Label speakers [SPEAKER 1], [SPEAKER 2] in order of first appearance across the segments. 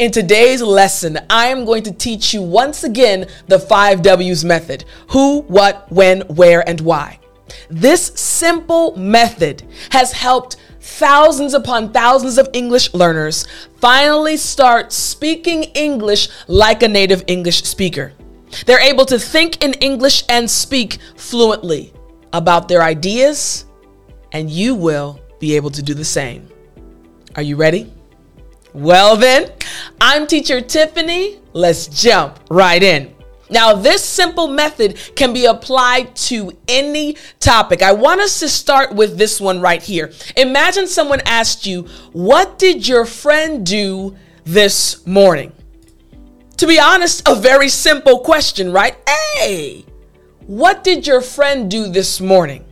[SPEAKER 1] In today's lesson, I am going to teach you once again the five W's method who, what, when, where, and why. This simple method has helped thousands upon thousands of English learners finally start speaking English like a native English speaker. They're able to think in English and speak fluently about their ideas, and you will be able to do the same. Are you ready? Well, then, I'm teacher Tiffani. Let's jump right in. Now, this simple method can be applied to any topic. I want us to start with this one right here. Imagine someone asked you, What did your friend do this morning? To be honest, a very simple question, right? Hey, what did your friend do this morning?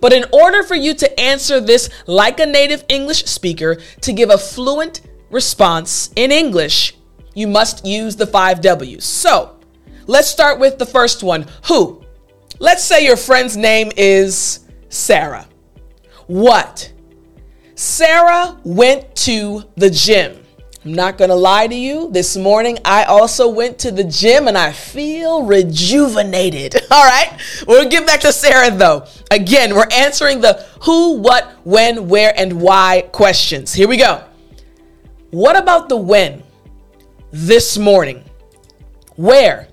[SPEAKER 1] But in order for you to answer this like a native English speaker, to give a fluent response in English, you must use the five W's. So, Let's start with the first one who. Let's say your friend's name is Sarah. What? Sarah went to the gym. I'm not going to lie to you. This morning, I also went to the gym and I feel rejuvenated. All right. We'll get back to Sarah though. Again, we're answering the who, what, when, where, and why questions. Here we go. What about the when? This morning. Where?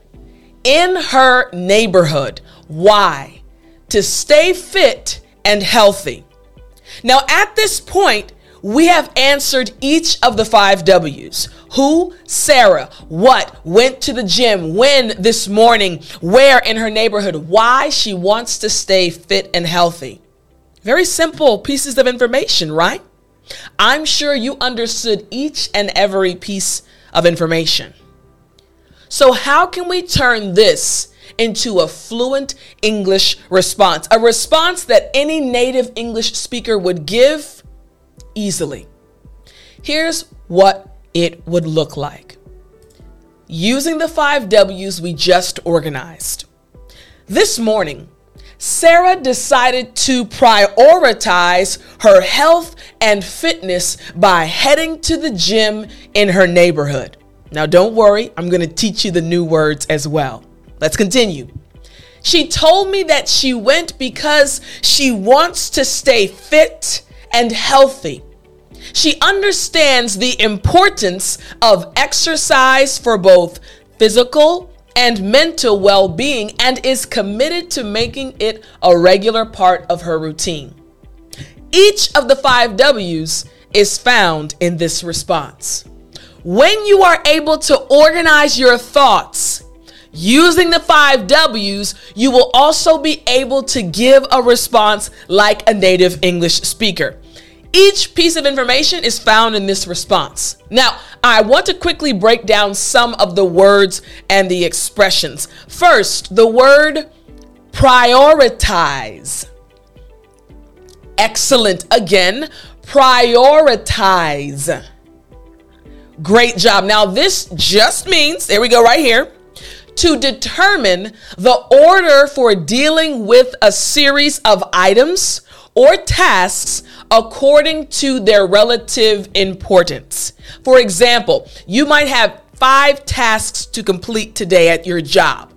[SPEAKER 1] in her neighborhood. Why? To stay fit and healthy. Now, at this point, we have answered each of the five W's. Who? Sarah. What? Went to the gym. When this morning? Where in her neighborhood? Why she wants to stay fit and healthy. Very simple pieces of information, right? I'm sure you understood each and every piece of information. So, how can we turn this into a fluent English response? A response that any native English speaker would give easily. Here's what it would look like using the five W's we just organized. This morning, Sarah decided to prioritize her health and fitness by heading to the gym in her neighborhood. Now, don't worry, I'm going to teach you the new words as well. Let's continue. She told me that she went because she wants to stay fit and healthy. She understands the importance of exercise for both physical and mental well being and is committed to making it a regular part of her routine. Each of the five W's is found in this response. When you are able to organize your thoughts using the five W's, you will also be able to give a response like a native English speaker. Each piece of information is found in this response. Now, I want to quickly break down some of the words and the expressions. First, the word prioritize. Excellent. Again, prioritize. Great job. Now, this just means, there we go, right here, to determine the order for dealing with a series of items or tasks according to their relative importance. For example, you might have five tasks to complete today at your job,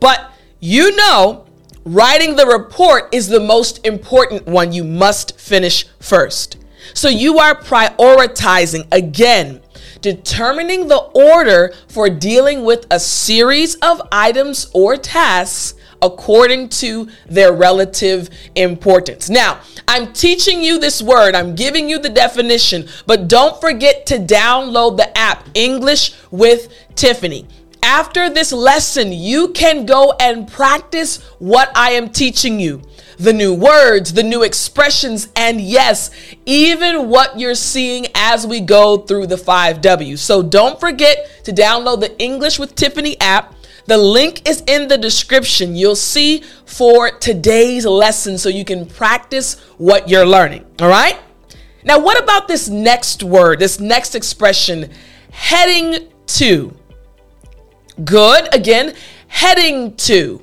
[SPEAKER 1] but you know writing the report is the most important one you must finish first. So you are prioritizing again determining the order for dealing with a series of items or tasks according to their relative importance. Now, I'm teaching you this word, I'm giving you the definition, but don't forget to download the app English with Tiffani. After this lesson, you can go and practice what I am teaching you the new words, the new expressions, and yes, even what you're seeing as we go through the five W's. So don't forget to download the English with Tiffani app. The link is in the description. You'll see for today's lesson so you can practice what you're learning. All right? Now, what about this next word, this next expression, heading to? Good. Again, heading to.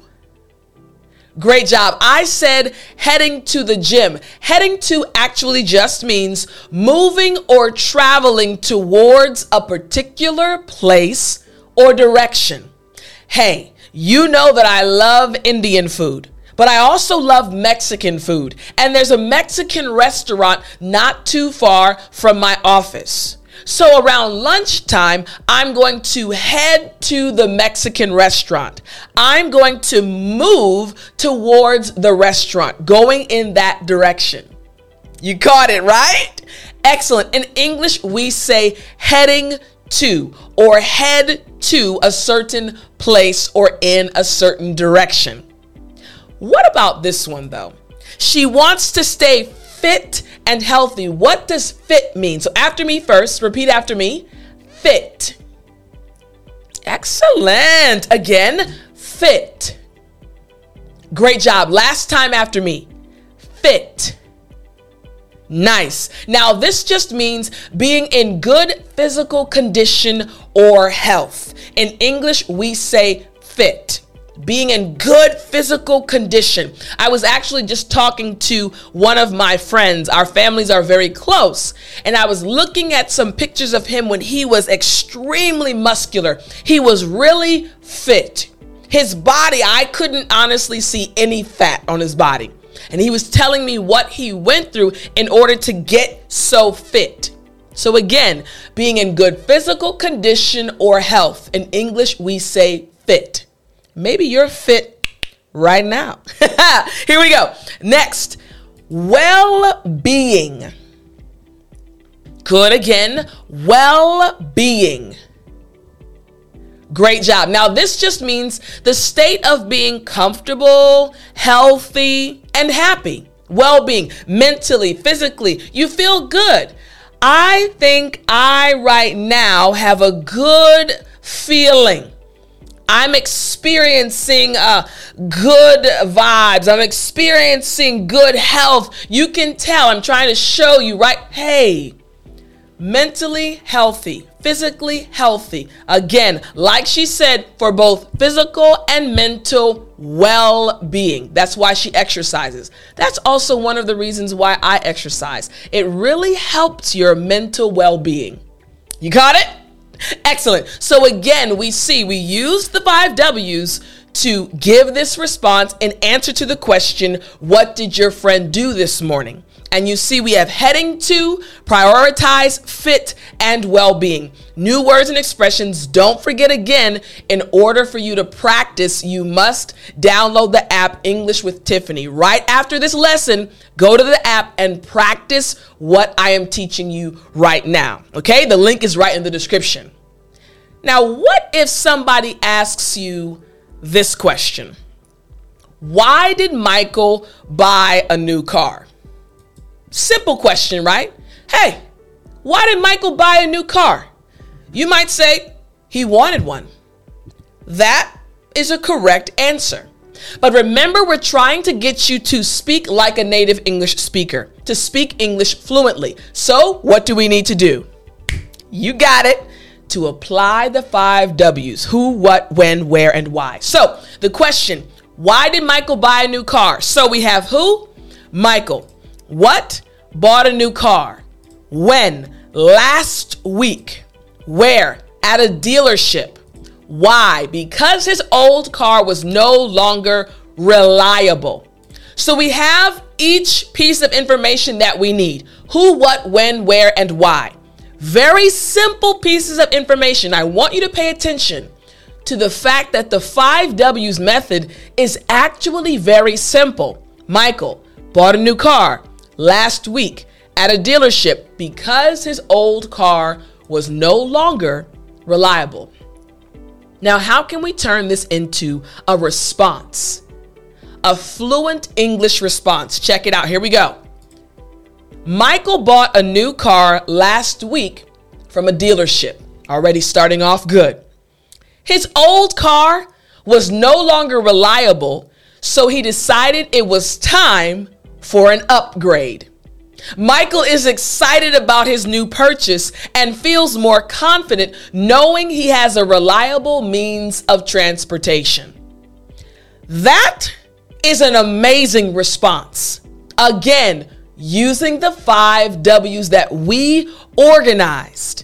[SPEAKER 1] Great job. I said heading to the gym. Heading to actually just means moving or traveling towards a particular place or direction. Hey, you know that I love Indian food. But I also love Mexican food. And there's a Mexican restaurant not too far from my office. So around lunchtime, I'm going to head to the Mexican restaurant. I'm going to move towards the restaurant, going in that direction. You caught it, right? Excellent. In English, we say heading to or head to a certain place or in a certain direction. What about this one though? She wants to stay fit and healthy. What does fit mean? So, after me first, repeat after me fit. Excellent. Again, fit. Great job. Last time after me fit. Nice. Now, this just means being in good physical condition or health. In English, we say fit being in good physical condition. I was actually just talking to one of my friends. Our families are very close. And I was looking at some pictures of him when he was extremely muscular. He was really fit. His body, I couldn't honestly see any fat on his body. And he was telling me what he went through in order to get so fit. So, again, being in good physical condition or health. In English, we say fit. Maybe you're fit right now. Here we go. Next, well being. Good again. Well being. Great job. Now, this just means the state of being comfortable, healthy, and happy. Well being, mentally, physically. You feel good. I think I right now have a good feeling. I'm experiencing uh, good vibes. I'm experiencing good health. You can tell. I'm trying to show you, right? Hey, mentally healthy, physically healthy. Again, like she said, for both physical and mental well being. That's why she exercises. That's also one of the reasons why I exercise. It really helps your mental well being. You got it? Excellent. So again, we see we use the five W's to give this response in answer to the question, What did your friend do this morning? And you see, we have heading to, prioritize, fit, and well being. New words and expressions. Don't forget again, in order for you to practice, you must download the app English with Tiffani. Right after this lesson, go to the app and practice what I am teaching you right now. Okay? The link is right in the description. Now, what if somebody asks you this question? Why did Michael buy a new car? Simple question, right? Hey, why did Michael buy a new car? You might say he wanted one. That is a correct answer. But remember, we're trying to get you to speak like a native English speaker, to speak English fluently. So, what do we need to do? You got it. To apply the five W's who, what, when, where, and why. So, the question why did Michael buy a new car? So, we have who? Michael. What? Bought a new car. When? Last week. Where? At a dealership. Why? Because his old car was no longer reliable. So we have each piece of information that we need who, what, when, where, and why. Very simple pieces of information. I want you to pay attention to the fact that the five W's method is actually very simple. Michael bought a new car last week at a dealership because his old car was no longer reliable. Now, how can we turn this into a response? A fluent English response. Check it out. Here we go. Michael bought a new car last week from a dealership. Already starting off good. His old car was no longer reliable, so he decided it was time for an upgrade. Michael is excited about his new purchase and feels more confident knowing he has a reliable means of transportation. That is an amazing response. Again, using the five W's that we organized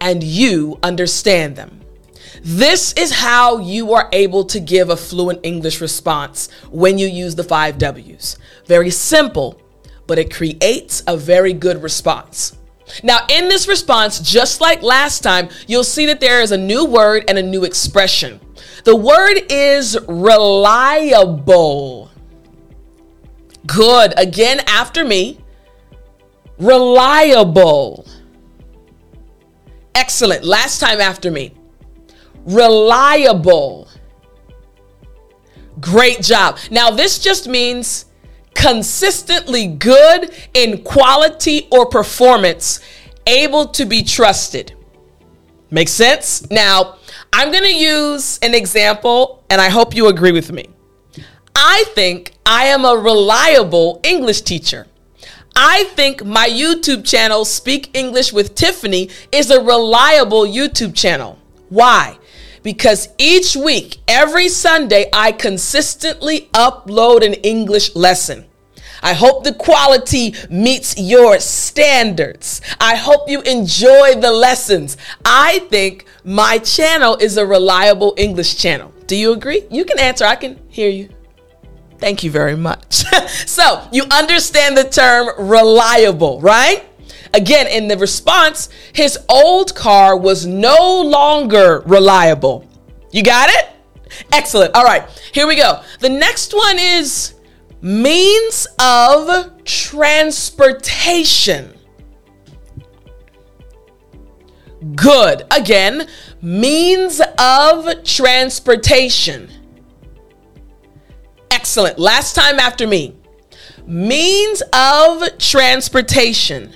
[SPEAKER 1] and you understand them. This is how you are able to give a fluent English response when you use the five W's. Very simple, but it creates a very good response. Now, in this response, just like last time, you'll see that there is a new word and a new expression. The word is reliable. Good. Again, after me. Reliable. Excellent. Last time after me. Reliable. Great job. Now, this just means consistently good in quality or performance, able to be trusted. Makes sense? Now, I'm going to use an example, and I hope you agree with me. I think I am a reliable English teacher. I think my YouTube channel, Speak English with Tiffani, is a reliable YouTube channel. Why? Because each week, every Sunday, I consistently upload an English lesson. I hope the quality meets your standards. I hope you enjoy the lessons. I think my channel is a reliable English channel. Do you agree? You can answer, I can hear you. Thank you very much. so, you understand the term reliable, right? Again, in the response, his old car was no longer reliable. You got it? Excellent. All right, here we go. The next one is means of transportation. Good. Again, means of transportation. Excellent. Last time after me. Means of transportation.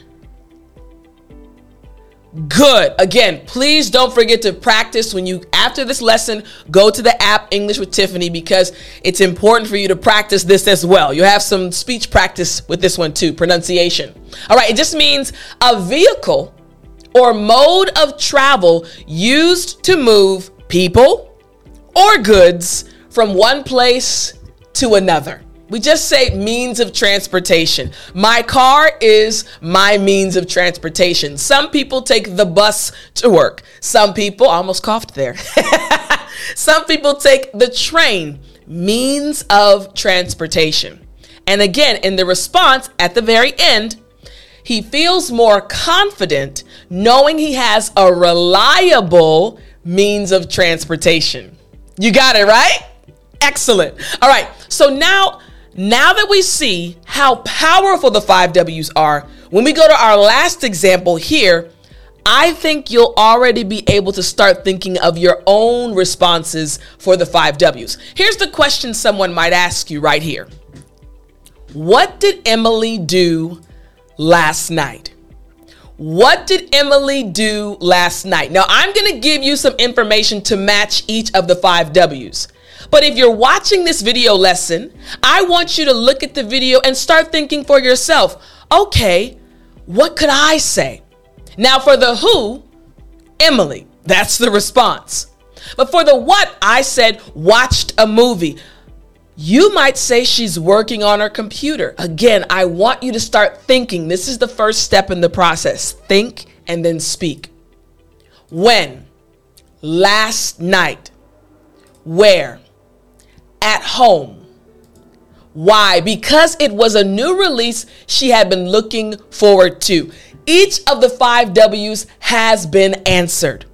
[SPEAKER 1] Good. Again, please don't forget to practice when you, after this lesson, go to the app English with Tiffani because it's important for you to practice this as well. You have some speech practice with this one too, pronunciation. All right, it just means a vehicle or mode of travel used to move people or goods from one place to another. We just say means of transportation. My car is my means of transportation. Some people take the bus to work. Some people, almost coughed there. Some people take the train, means of transportation. And again, in the response at the very end, he feels more confident knowing he has a reliable means of transportation. You got it, right? Excellent. All right. So now, now that we see how powerful the five W's are, when we go to our last example here, I think you'll already be able to start thinking of your own responses for the five W's. Here's the question someone might ask you right here What did Emily do last night? What did Emily do last night? Now, I'm going to give you some information to match each of the five W's. But if you're watching this video lesson, I want you to look at the video and start thinking for yourself okay, what could I say? Now, for the who, Emily, that's the response. But for the what, I said, watched a movie. You might say she's working on her computer. Again, I want you to start thinking. This is the first step in the process. Think and then speak. When? Last night. Where? At home. Why? Because it was a new release she had been looking forward to. Each of the five W's has been answered.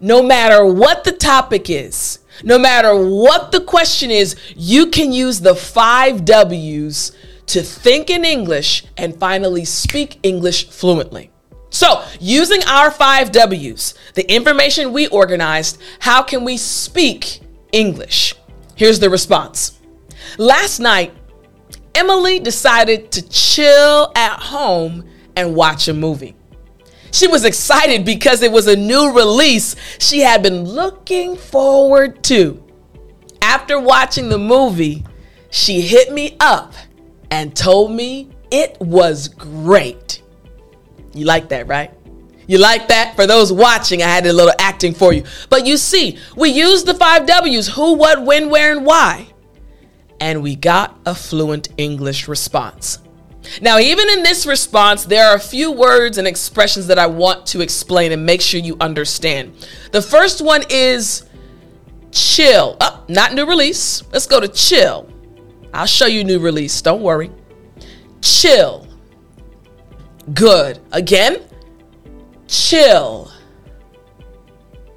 [SPEAKER 1] No matter what the topic is, no matter what the question is, you can use the five W's to think in English and finally speak English fluently. So, using our five W's, the information we organized, how can we speak English? Here's the response Last night, Emily decided to chill at home and watch a movie. She was excited because it was a new release she had been looking forward to. After watching the movie, she hit me up and told me it was great. You like that, right? You like that? For those watching, I had a little acting for you. But you see, we use the five W's who, what, when, where, and why. and we got a fluent English response. Now, even in this response, there are a few words and expressions that I want to explain and make sure you understand. The first one is chill. Oh, not new release. Let's go to chill. I'll show you new release. Don't worry. Chill. Good. Again, chill.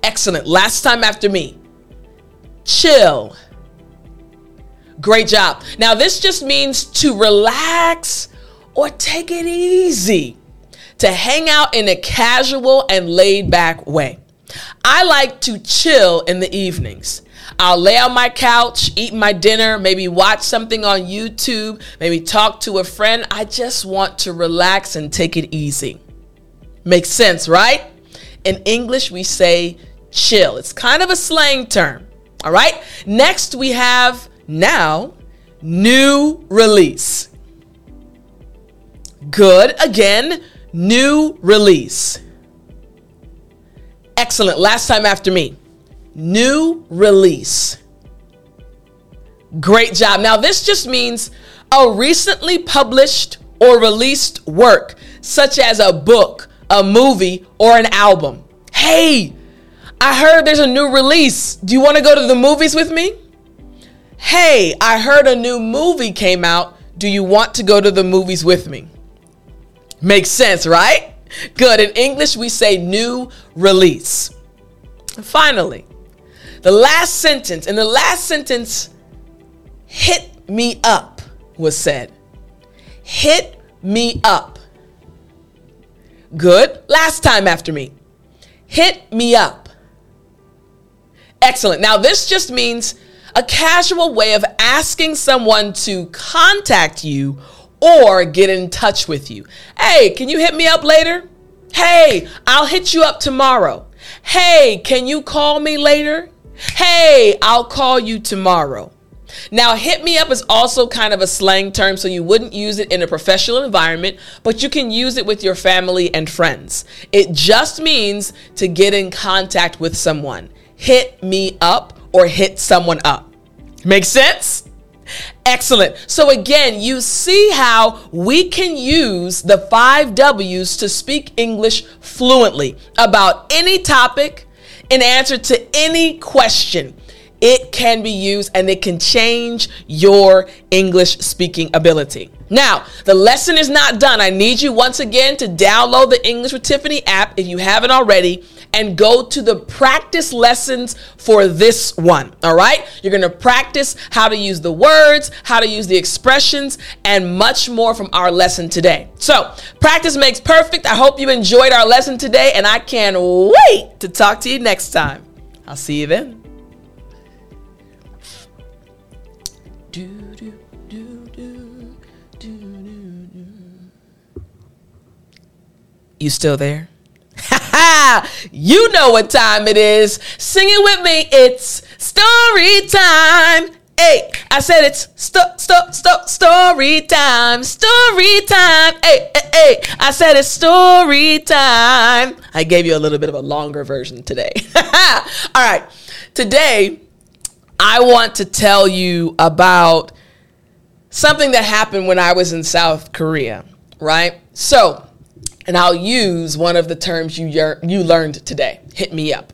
[SPEAKER 1] Excellent. Last time after me. Chill. Great job. Now, this just means to relax or take it easy, to hang out in a casual and laid back way. I like to chill in the evenings. I'll lay on my couch, eat my dinner, maybe watch something on YouTube, maybe talk to a friend. I just want to relax and take it easy. Makes sense, right? In English, we say chill. It's kind of a slang term. All right. Next, we have now new release. Good. Again, new release. Excellent. Last time after me. New release. Great job. Now, this just means a recently published or released work, such as a book, a movie, or an album. Hey, I heard there's a new release. Do you want to go to the movies with me? Hey, I heard a new movie came out. Do you want to go to the movies with me? Makes sense, right? Good. In English, we say new release. finally, the last sentence. In the last sentence, hit me up was said. Hit me up. Good. Last time after me. Hit me up. Excellent. Now, this just means a casual way of asking someone to contact you or get in touch with you. Hey, can you hit me up later? Hey, I'll hit you up tomorrow. Hey, can you call me later? Hey, I'll call you tomorrow. Now, hit me up is also kind of a slang term, so you wouldn't use it in a professional environment, but you can use it with your family and friends. It just means to get in contact with someone. Hit me up or hit someone up. Make sense? Excellent. So, again, you see how we can use the five W's to speak English fluently about any topic in answer to any question. It can be used and it can change your English speaking ability. Now, the lesson is not done. I need you once again to download the English with Tiffani app if you haven't already and go to the practice lessons for this one. All right? You're going to practice how to use the words, how to use the expressions, and much more from our lesson today. So, practice makes perfect. I hope you enjoyed our lesson today, and I can't wait to talk to you next time. I'll see you then. You still there? you know what time it is. Sing it with me. It's story time. Hey, I said it's st- st- st- story time. Story time. Hey, hey, hey, I said it's story time. I gave you a little bit of a longer version today. All right. Today, I want to tell you about something that happened when I was in South Korea, right? So, and I'll use one of the terms you, you learned today hit me up.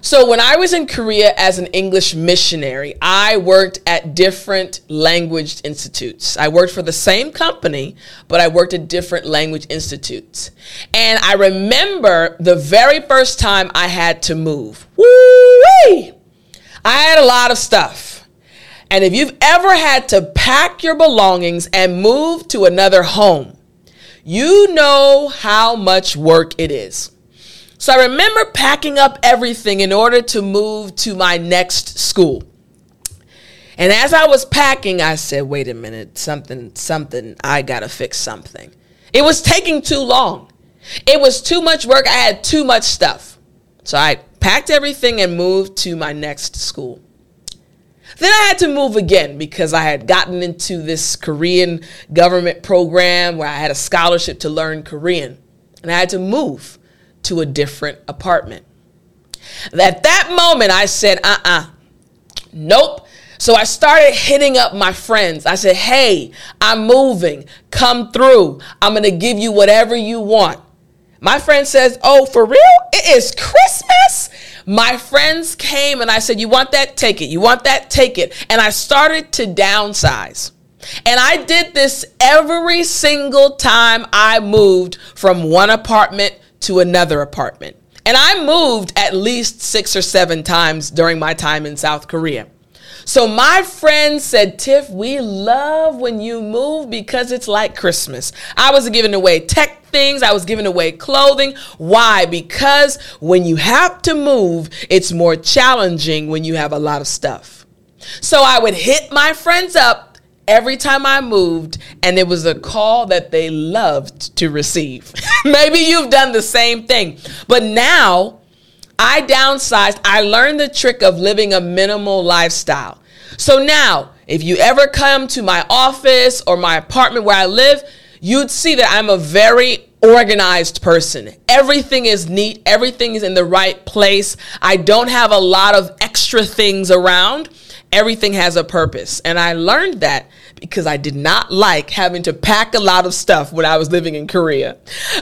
[SPEAKER 1] So, when I was in Korea as an English missionary, I worked at different language institutes. I worked for the same company, but I worked at different language institutes. And I remember the very first time I had to move. Woo-wee! I had a lot of stuff. And if you've ever had to pack your belongings and move to another home, you know how much work it is. So I remember packing up everything in order to move to my next school. And as I was packing, I said, wait a minute, something, something, I gotta fix something. It was taking too long. It was too much work. I had too much stuff. So I packed everything and moved to my next school. Then I had to move again because I had gotten into this Korean government program where I had a scholarship to learn Korean. And I had to move to a different apartment. At that moment, I said, uh uh-uh. uh, nope. So I started hitting up my friends. I said, Hey, I'm moving. Come through. I'm going to give you whatever you want. My friend says, Oh, for real? It is Christmas? My friends came and I said, You want that? Take it. You want that? Take it. And I started to downsize. And I did this every single time I moved from one apartment to another apartment. And I moved at least six or seven times during my time in South Korea. So my friend said, Tiff, we love when you move because it's like Christmas. I was giving away tech things, I was giving away clothing. Why? Because when you have to move, it's more challenging when you have a lot of stuff. So I would hit my friends up every time I moved, and it was a call that they loved to receive. Maybe you've done the same thing. But now I downsized. I learned the trick of living a minimal lifestyle. So now, if you ever come to my office or my apartment where I live, you'd see that I'm a very organized person. Everything is neat, everything is in the right place. I don't have a lot of extra things around. Everything has a purpose. And I learned that because I did not like having to pack a lot of stuff when I was living in Korea.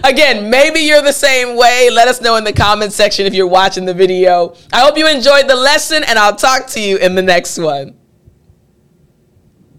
[SPEAKER 1] Again, maybe you're the same way. Let us know in the comment section if you're watching the video. I hope you enjoyed the lesson and I'll talk to you in the next one.